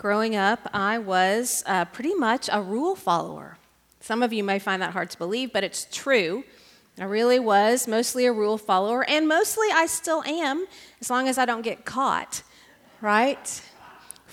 Growing up, I was uh, pretty much a rule follower. Some of you may find that hard to believe, but it's true. I really was mostly a rule follower, and mostly I still am, as long as I don't get caught, right?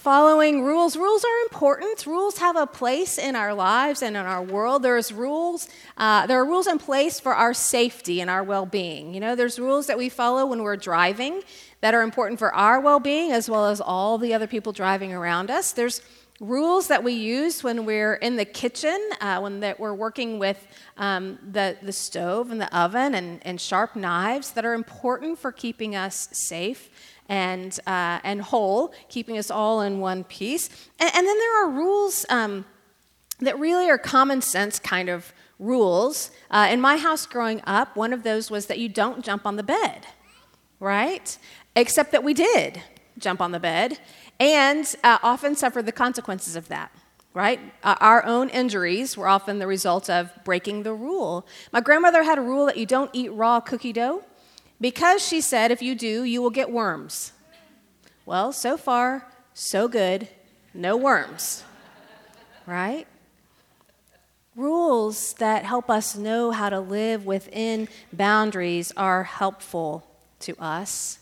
Following rules. Rules are important. Rules have a place in our lives and in our world. There's rules. Uh, there are rules in place for our safety and our well-being. You know, there's rules that we follow when we're driving that are important for our well-being as well as all the other people driving around us. There's rules that we use when we're in the kitchen, uh, when that we're working with um, the, the stove and the oven and, and sharp knives that are important for keeping us safe and, uh, and whole, keeping us all in one piece. And, and then there are rules um, that really are common sense kind of rules. Uh, in my house growing up, one of those was that you don't jump on the bed, right? Except that we did jump on the bed and uh, often suffered the consequences of that right? Uh, our own injuries were often the result of breaking the rule. My grandmother had a rule that you don't eat raw cookie dough. Because she said, if you do, you will get worms. Well, so far, so good. No worms. Right? Rules that help us know how to live within boundaries are helpful to us.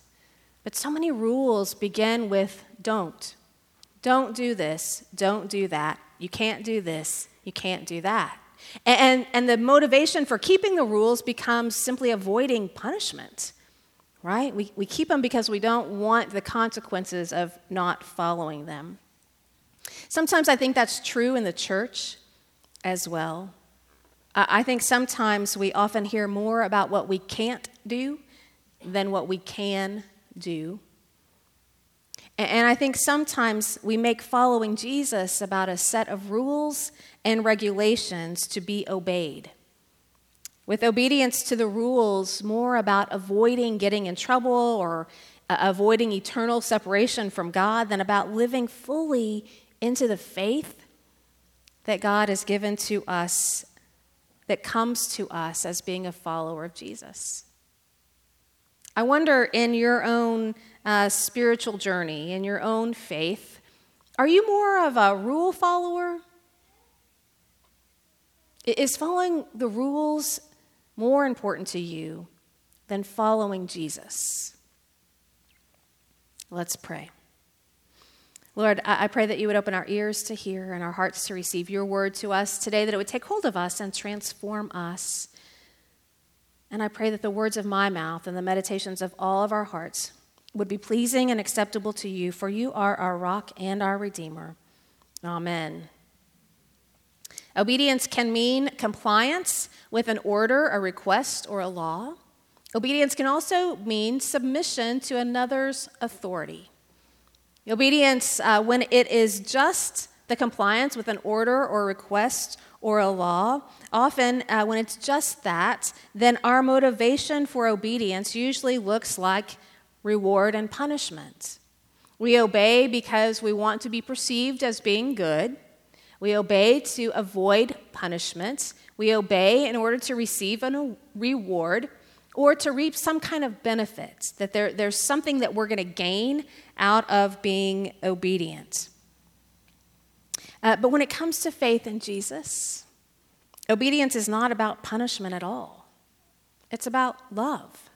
But so many rules begin with don't. Don't do this. Don't do that. You can't do this. You can't do that. And, and the motivation for keeping the rules becomes simply avoiding punishment, right? We, we keep them because we don't want the consequences of not following them. Sometimes I think that's true in the church as well. I think sometimes we often hear more about what we can't do than what we can do. And I think sometimes we make following Jesus about a set of rules and regulations to be obeyed. With obedience to the rules, more about avoiding getting in trouble or uh, avoiding eternal separation from God than about living fully into the faith that God has given to us, that comes to us as being a follower of Jesus. I wonder in your own uh, spiritual journey, in your own faith, are you more of a rule follower? Is following the rules more important to you than following Jesus? Let's pray. Lord, I pray that you would open our ears to hear and our hearts to receive your word to us today, that it would take hold of us and transform us. And I pray that the words of my mouth and the meditations of all of our hearts would be pleasing and acceptable to you, for you are our rock and our redeemer. Amen. Obedience can mean compliance with an order, a request, or a law. Obedience can also mean submission to another's authority. Obedience, uh, when it is just the compliance with an order or request or a law, often uh, when it's just that, then our motivation for obedience usually looks like reward and punishment. We obey because we want to be perceived as being good. We obey to avoid punishment. We obey in order to receive a reward or to reap some kind of benefit, that there, there's something that we're going to gain out of being obedient. Uh, but when it comes to faith in Jesus, obedience is not about punishment at all, it's about love.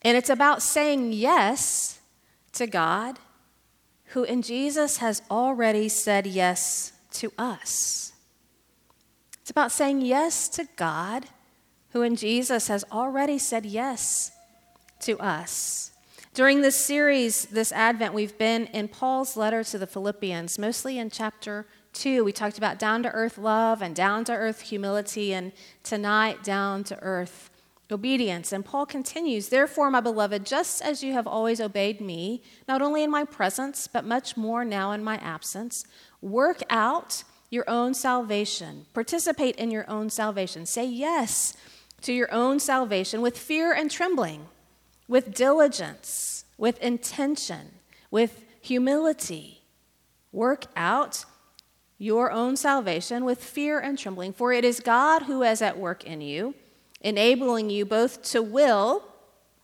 And it's about saying yes to God, who in Jesus has already said yes to us. It's about saying yes to God, who in Jesus has already said yes to us. During this series, this Advent, we've been in Paul's letter to the Philippians, mostly in chapter 2. We talked about down to earth love and down to earth humility, and tonight, down to earth obedience. And Paul continues, Therefore, my beloved, just as you have always obeyed me, not only in my presence, but much more now in my absence, work out your own salvation. Participate in your own salvation. Say yes to your own salvation with fear and trembling, with diligence, with intention, with humility. Work out your own salvation with fear and trembling, for it is God who is at work in you enabling you both to will,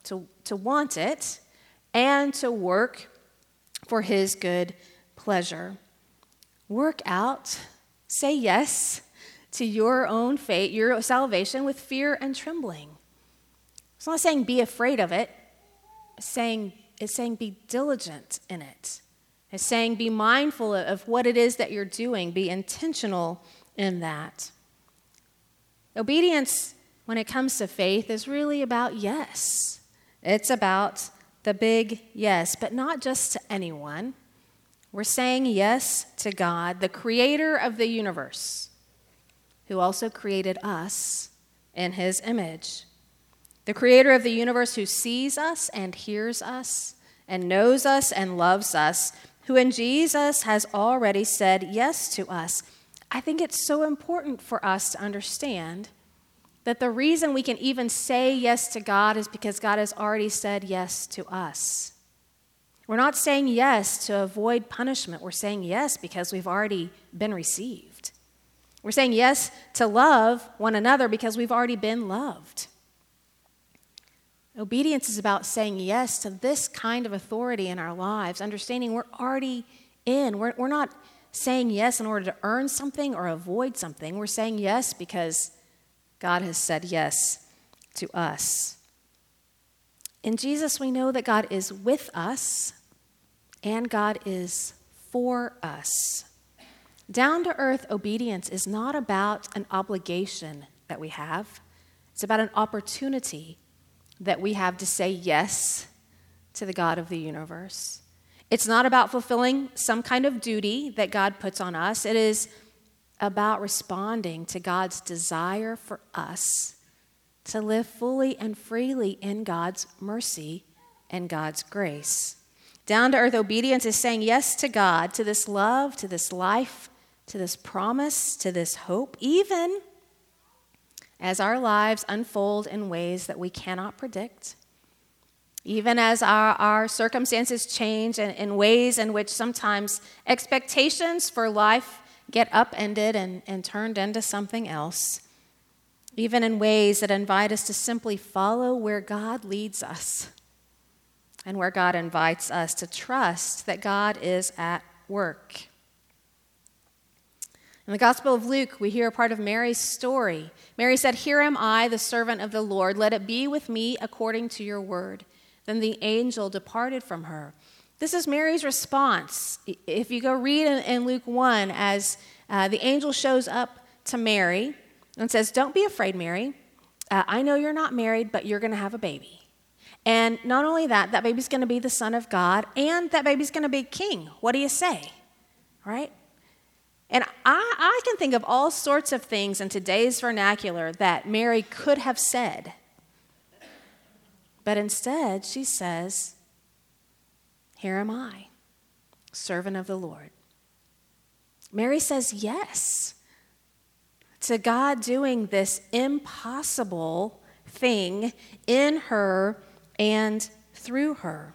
to, to want it, and to work for His good pleasure. Work out, say yes to your own fate, your salvation with fear and trembling. It's not saying be afraid of it, it's saying, it's saying be diligent in it. It's saying be mindful of what it is that you're doing, be intentional in that. Obedience, when it comes to faith, is really about yes. It's about the big yes, but not just to anyone. We're saying yes to God, the creator of the universe, who also created us in his image. The creator of the universe who sees us and hears us and knows us and loves us, who in Jesus has already said yes to us. I think it's so important for us to understand that the reason we can even say yes to God is because God has already said yes to us. We're not saying yes to avoid punishment. We're saying yes because we've already been received. We're saying yes to love one another because we've already been loved. Obedience is about saying yes to this kind of authority in our lives, understanding we're already in. We're, we're not saying yes in order to earn something or avoid something. We're saying yes because God has said yes to us. In Jesus, we know that God is with us and God is for us. Down to earth obedience is not about an obligation that we have, it's about an opportunity that we have to say yes to the God of the universe. It's not about fulfilling some kind of duty that God puts on us. It is about responding to God's desire for us to live fully and freely in God's mercy and God's grace. Down to earth obedience is saying yes to God, to this love, to this life, to this promise, to this hope, even as our lives unfold in ways that we cannot predict. Even as our, our circumstances change in, in ways in which sometimes expectations for life get upended and, and turned into something else, even in ways that invite us to simply follow where God leads us and where God invites us to trust that God is at work. In the Gospel of Luke, we hear a part of Mary's story. Mary said, Here am I, the servant of the Lord. Let it be with me according to your word. Then the angel departed from her. This is Mary's response. If you go read in, Luke 1, as uh, the angel shows up to Mary and says, Don't be afraid, Mary. Uh, I know you're not married, but you're going to have a baby. And not only that, that baby's going to be the Son of God, and that baby's going to be king. What do you say? Right? And I, I can think of all sorts of things in today's vernacular that Mary could have said. But instead, she says, here am I, servant of the Lord. Mary says yes to God doing this impossible thing in her and through her.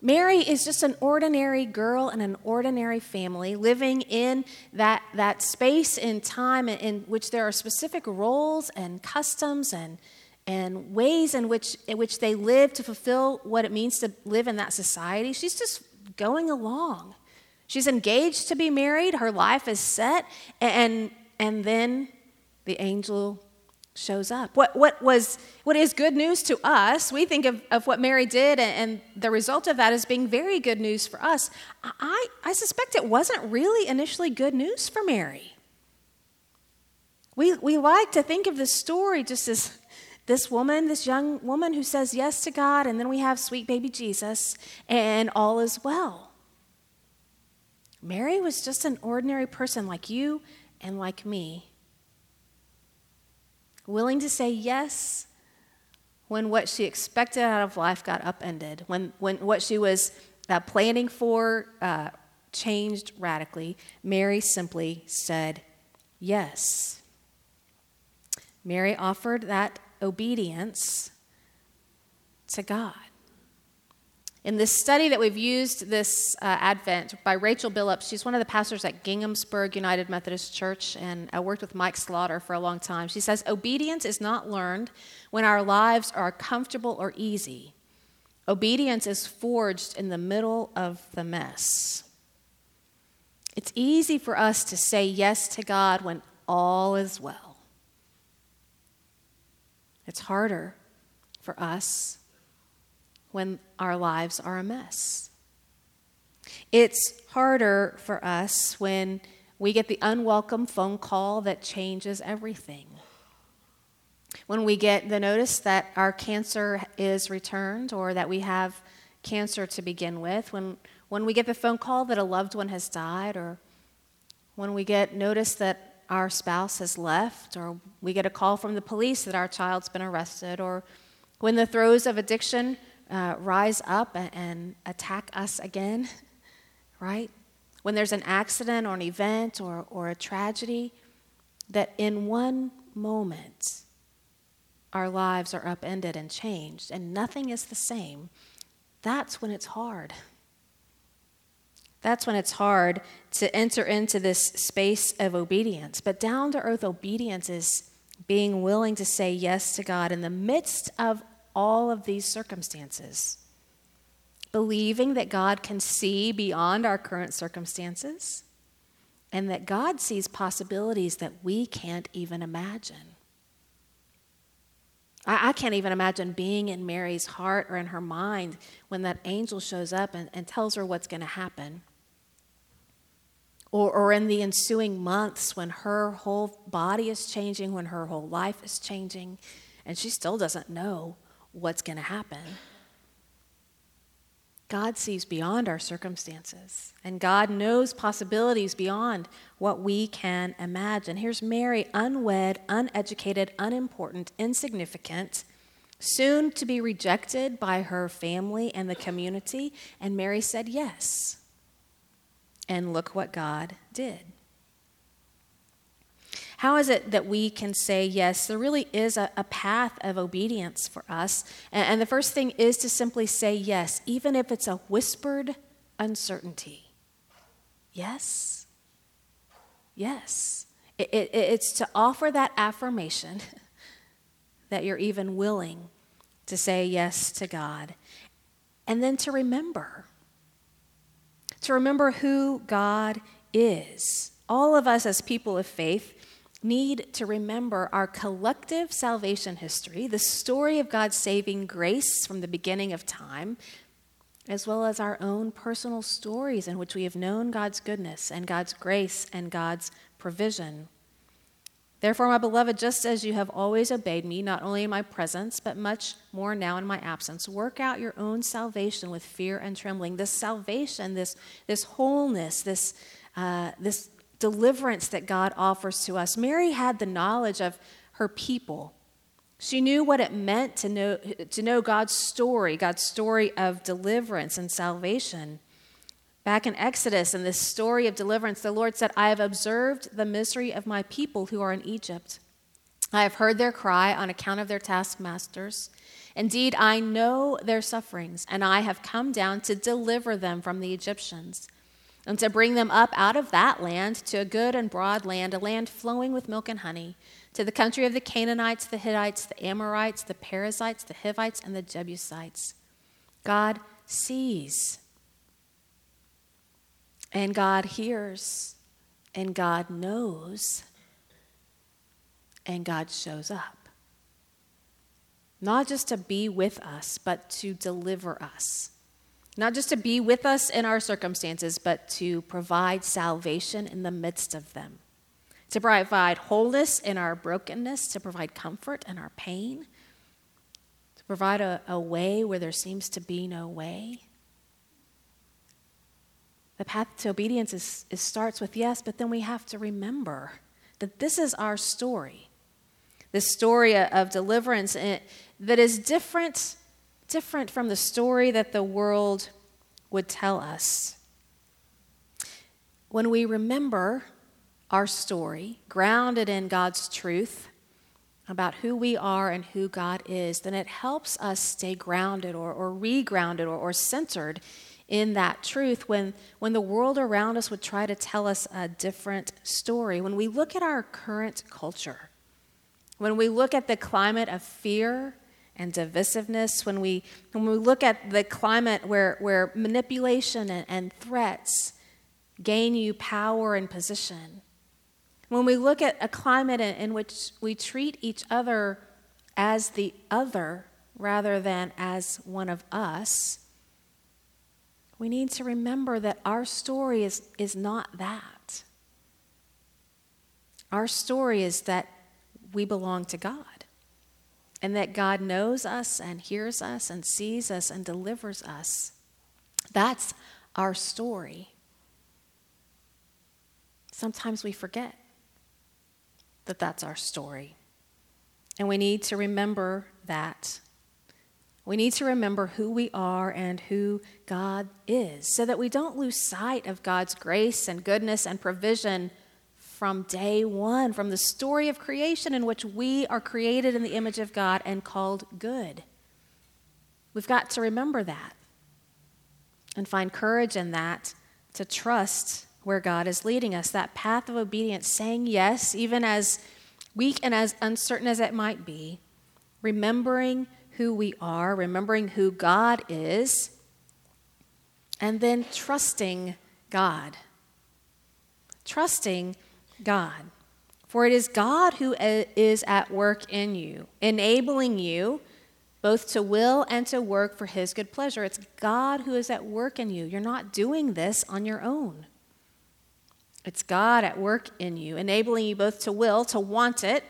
Mary is just an ordinary girl in an ordinary family living in that, that space in time in, in which there are specific roles and customs and and ways in which, in which they live to fulfill what it means to live in that society. She's just going along. She's engaged to be married, her life is set, and, and then the angel shows up. What, what, was, what is good news to us, we think of, of what Mary did, and, and the result of that is being very good news for us. I, I suspect it wasn't really initially good news for Mary. We, we like to think of the story just as this woman, this young woman who says yes to God, and then we have sweet baby Jesus, and all is well. Mary was just an ordinary person like you and like me, willing to say yes when what she expected out of life got upended, when, when what she was uh, planning for uh, changed radically. Mary simply said yes. Mary offered that obedience to God. In this study that we've used this uh, Advent by Rachel Billups, she's one of the pastors at Ginghamsburg United Methodist Church, and I worked with Mike Slaughter for a long time. She says, Obedience is not learned when our lives are comfortable or easy. Obedience is forged in the middle of the mess. It's easy for us to say yes to God when all is well. It's harder for us when our lives are a mess. It's harder for us when we get the unwelcome phone call that changes everything. When we get the notice that our cancer is returned or that we have cancer to begin with, when, when we get the phone call that a loved one has died, or when we get notice that our spouse has left, or we get a call from the police that our child's been arrested, or when the throes of addiction uh, rise up and, and attack us again, right? When there's an accident or an event or, or a tragedy, that in one moment our lives are upended and changed and nothing is the same, that's when it's hard. That's when it's hard to enter into this space of obedience. But down to earth obedience is being willing to say yes to God in the midst of all of these circumstances. Believing that God can see beyond our current circumstances and that God sees possibilities that we can't even imagine. I, I, can't even imagine being in Mary's heart or in her mind when that angel shows up and, and tells her what's going to happen. Or, or in the ensuing months when her whole body is changing, when her whole life is changing, and she still doesn't know what's going to happen. God sees beyond our circumstances, and God knows possibilities beyond what we can imagine. Here's Mary, unwed, uneducated, unimportant, insignificant, soon to be rejected by her family and the community, and Mary said yes. And look what God did. How is it that we can say yes? There really is a, a path of obedience for us. And, and the first thing is to simply say yes, even if it's a whispered uncertainty. Yes. Yes. It, it, it's to offer that affirmation that you're even willing to say yes to God. And then to remember, to remember who God is. All of us as people of faith need to remember our collective salvation history, the story of God's saving grace from the beginning of time, as well as our own personal stories in which we have known God's goodness and God's grace and God's provision. Therefore, my beloved, just as you have always obeyed me, not only in my presence, but much more now in my absence, work out your own salvation with fear and trembling. This salvation, this, this wholeness, this, uh, this deliverance that God offers to us. Mary had the knowledge of her people. She knew what it meant to know, to know God's story, God's story of deliverance and salvation. Back in Exodus, in this story of deliverance, the Lord said, I have observed the misery of my people who are in Egypt. I have heard their cry on account of their taskmasters. Indeed, I know their sufferings, and I have come down to deliver them from the Egyptians and to bring them up out of that land to a good and broad land, a land flowing with milk and honey, to the country of the Canaanites, the Hittites, the Amorites, the Perizzites, the Hivites, and the Jebusites. God sees, and God hears, and God knows, and God shows up. Not just to be with us, but to deliver us not just to be with us in our circumstances, but to provide salvation in the midst of them, to provide wholeness in our brokenness, to provide comfort in our pain, to provide a, a way where there seems to be no way. The path to obedience is, is starts with yes, but then we have to remember that this is our story. This story of deliverance eh, that is different different from the story that the world would tell us. When we remember our story, grounded in God's truth about who we are and who God is, then it helps us stay grounded or, or regrounded or, or centered in that truth when, when the world around us would try to tell us a different story. When we look at our current culture, when we look at the climate of fear and divisiveness, when we, when we look at the climate where, where manipulation and, and threats gain you power and position, when we look at a climate in, in which we treat each other as the other rather than as one of us, we need to remember that our story is, is not that. Our story is that we belong to God and that God knows us and hears us and sees us and delivers us. That's our story. Sometimes we forget that that's our story. And we need to remember that. We need to remember who we are and who God is so that we don't lose sight of God's grace and goodness and provision from day one, from the story of creation in which we are created in the image of God and called good. We've got to remember that and find courage in that to trust where God is leading us. That path of obedience, saying yes, even as weak and as uncertain as it might be, remembering who we are, remembering who God is, and then trusting God. Trusting God. For it is God who is at work in you, enabling you both to will and to work for his good pleasure. It's God who is at work in you. You're not doing this on your own. It's God at work in you, enabling you both to will, to want it,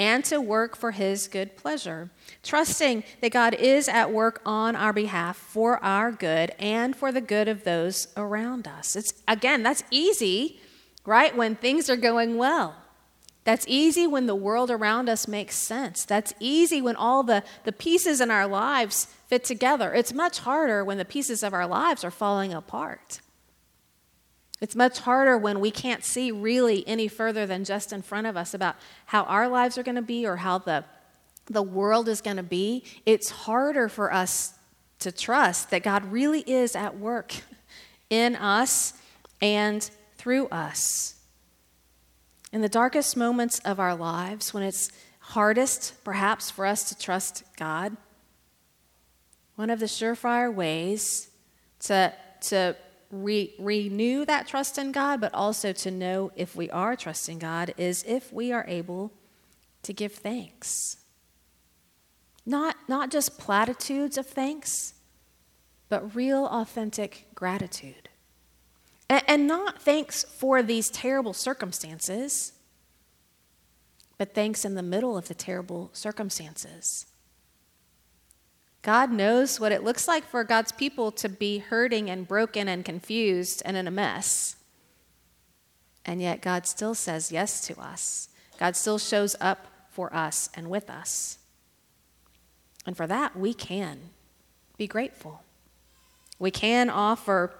and to work for his good pleasure. Trusting that God is at work on our behalf for our good and for the good of those around us. It's again, that's easy right? When things are going well. That's easy when the world around us makes sense. That's easy when all the, the pieces in our lives fit together. It's much harder when the pieces of our lives are falling apart. It's much harder when we can't see really any further than just in front of us about how our lives are going to be or how the, the world is going to be. It's harder for us to trust that God really is at work in us and through us. In the darkest moments of our lives, when it's hardest, perhaps, for us to trust God, one of the surefire ways to, to re- renew that trust in God, but also to know if we are trusting God, is if we are able to give thanks. Not, not just platitudes of thanks, but real, authentic gratitude. And, and not thanks for these terrible circumstances, but thanks in the middle of the terrible circumstances. God knows what it looks like for God's people to be hurting and broken and confused and in a mess. And yet, God still says yes to us. God still shows up for us and with us. And for that, we can be grateful. We can offer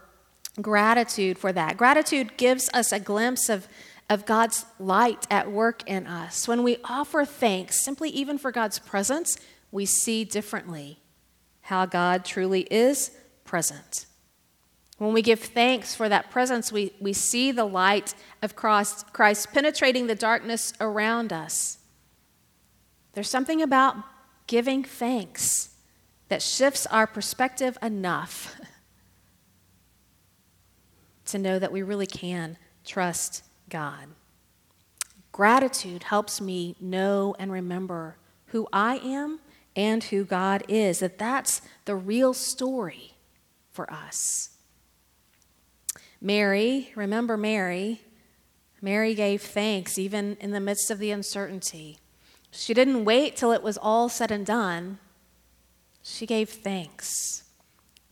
gratitude for that. Gratitude gives us a glimpse of, of God's light at work in us. When we offer thanks, simply even for God's presence, we see differently how God truly is present. When we give thanks for that presence, we, we see the light of Christ, Christ penetrating the darkness around us. There's something about giving thanks that shifts our perspective enough to know that we really can trust God. Gratitude helps me know and remember who I am and who God is, that that's the real story for us. Mary, remember Mary, Mary gave thanks even in the midst of the uncertainty. She didn't wait till it was all said and done. She gave thanks.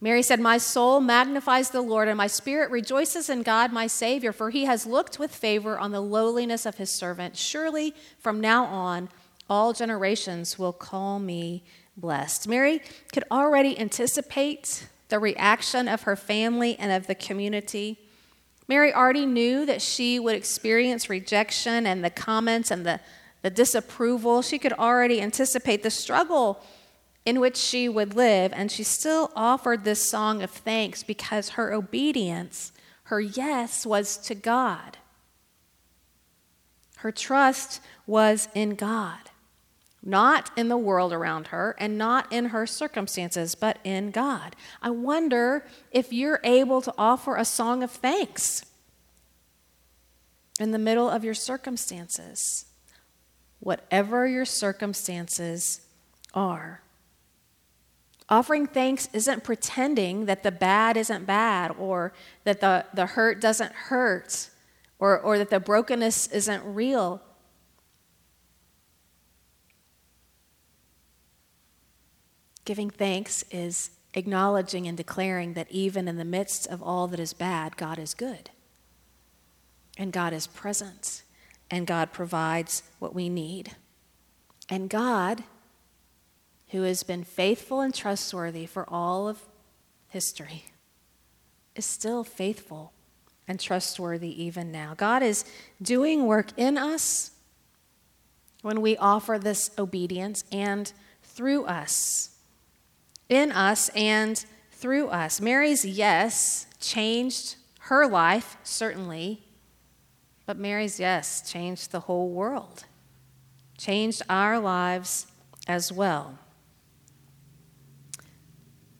Mary said, My soul magnifies the Lord, and my spirit rejoices in God my Savior, for he has looked with favor on the lowliness of his servant. Surely from now on, all generations will call me blessed. Mary could already anticipate the reaction of her family and of the community. Mary already knew that she would experience rejection and the comments and the, the disapproval. She could already anticipate the struggle in which she would live, and she still offered this song of thanks because her obedience, her yes, was to God. Her trust was in God. Not in the world around her and not in her circumstances, but in God. I wonder if you're able to offer a song of thanks in the middle of your circumstances, whatever your circumstances are. Offering thanks isn't pretending that the bad isn't bad or that the, the hurt doesn't hurt or, or that the brokenness isn't real. Giving thanks is acknowledging and declaring that even in the midst of all that is bad, God is good. And God is present. And God provides what we need. And God, who has been faithful and trustworthy for all of history, is still faithful and trustworthy even now. God is doing work in us when we offer this obedience and through us in us and through us. Mary's yes changed her life, certainly, but Mary's yes changed the whole world, changed our lives as well.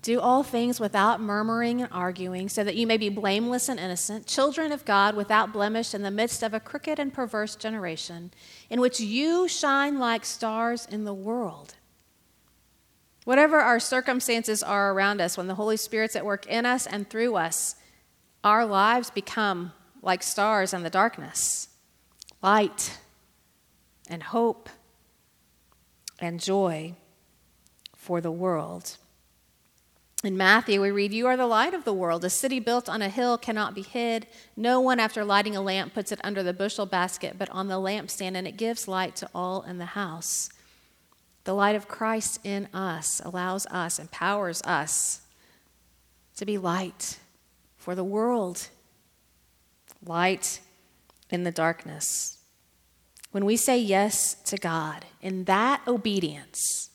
Do all things without murmuring and arguing, so that you may be blameless and innocent, children of God without blemish in the midst of a crooked and perverse generation, in which you shine like stars in the world Whatever our circumstances are around us, when the Holy Spirit's at work in us and through us, our lives become like stars in the darkness light and hope and joy for the world. In Matthew, we read, You are the light of the world. A city built on a hill cannot be hid. No one, after lighting a lamp, puts it under the bushel basket, but on the lampstand, and it gives light to all in the house. The light of Christ in us allows us, empowers us to be light for the world, light in the darkness. When we say yes to God, in that obedience,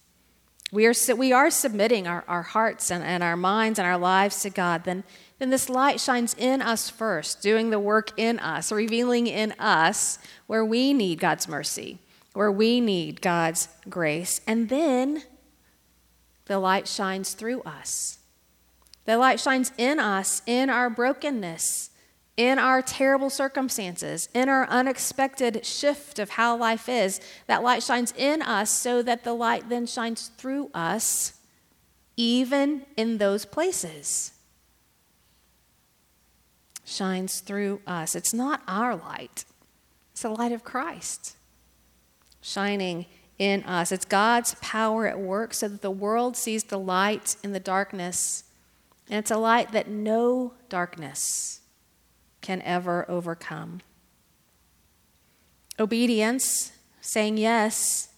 we are, we are submitting our, our hearts and, and our minds and our lives to God, then, then this light shines in us first, doing the work in us, revealing in us where we need God's mercy where we need God's grace. And then the light shines through us. The light shines in us, in our brokenness, in our terrible circumstances, in our unexpected shift of how life is. That light shines in us so that the light then shines through us, even in those places. Shines through us. It's not our light, it's the light of Christ shining in us. It's God's power at work so that the world sees the light in the darkness. And it's a light that no darkness can ever overcome. Obedience, saying yes,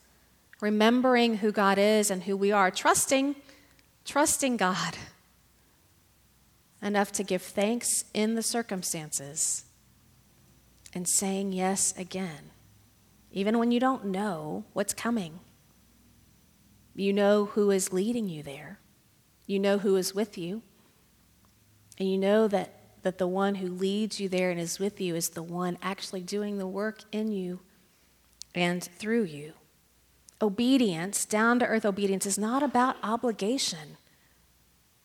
remembering who God is and who we are, trusting, trusting God enough to give thanks in the circumstances, and saying yes again even when you don't know what's coming. You know who is leading you there, you know who is with you, and you know that, that the one who leads you there and is with you is the one actually doing the work in you and through you. Obedience, down to earth obedience, is not about obligation.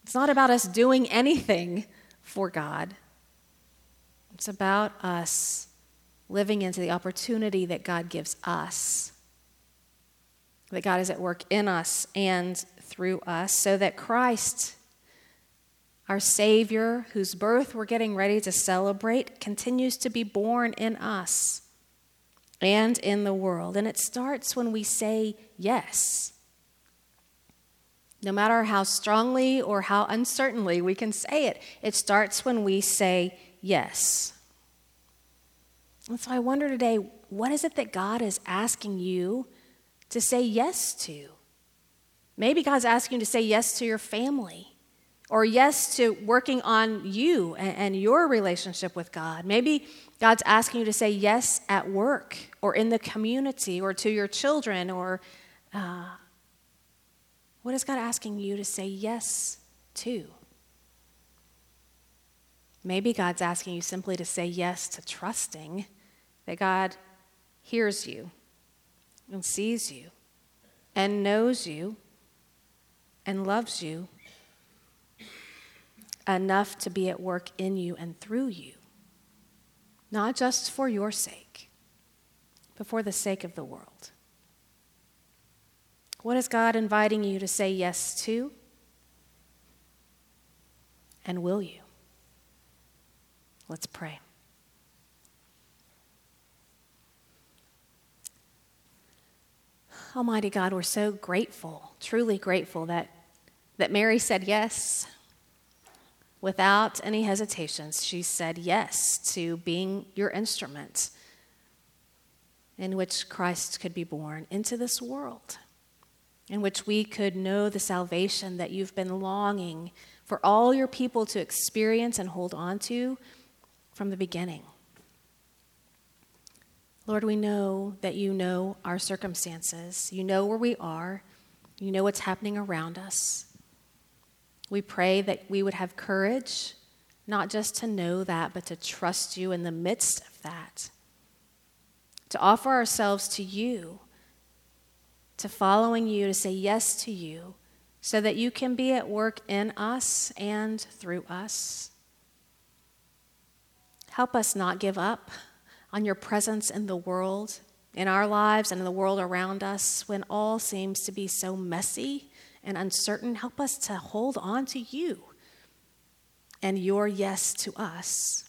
It's not about us doing anything for God. It's about us living into the opportunity that God gives us. That God is at work in us and through us, so that Christ, our Savior, whose birth we're getting ready to celebrate, continues to be born in us and in the world. And it starts when we say yes. No matter how strongly or how uncertainly we can say it, it starts when we say yes. And so I wonder today what is it that God is asking you to say yes to? Maybe God's asking you to say yes to your family or yes to working on you and, and, your relationship with God. Maybe God's asking you to say yes at work or in the community or to your children or uh, what is God asking you to say yes to? Maybe God's asking you simply to say yes to trusting that God hears you and sees you and knows you and loves you enough to be at work in you and through you, not just for your sake, but for the sake of the world. What is God inviting you to say yes to? And will you? Let's pray. Almighty God, we're so grateful, truly grateful that, that Mary said yes. Without any hesitations, she said yes to being your instrument in which Christ could be born into this world, in which we could know the salvation that you've been longing for all your people to experience and hold on to from the beginning. Lord, we know that you know our circumstances. You know where we are. You know what's happening around us. We pray that we would have courage, not just to know that, but to trust you in the midst of that. To offer ourselves to you, to following you, to say yes to you, so that you can be at work in us and through us. Help us not give up on your presence in the world, in our lives, and in the world around us when all seems to be so messy and uncertain. Help us to hold on to you and your yes to us.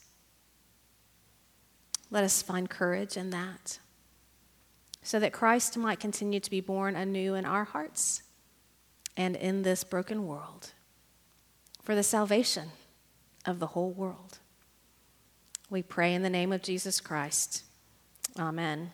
Let us find courage in that so that Christ might continue to be born anew in our hearts and in this broken world for the salvation of the whole world. We pray in the name of Jesus Christ. Amen.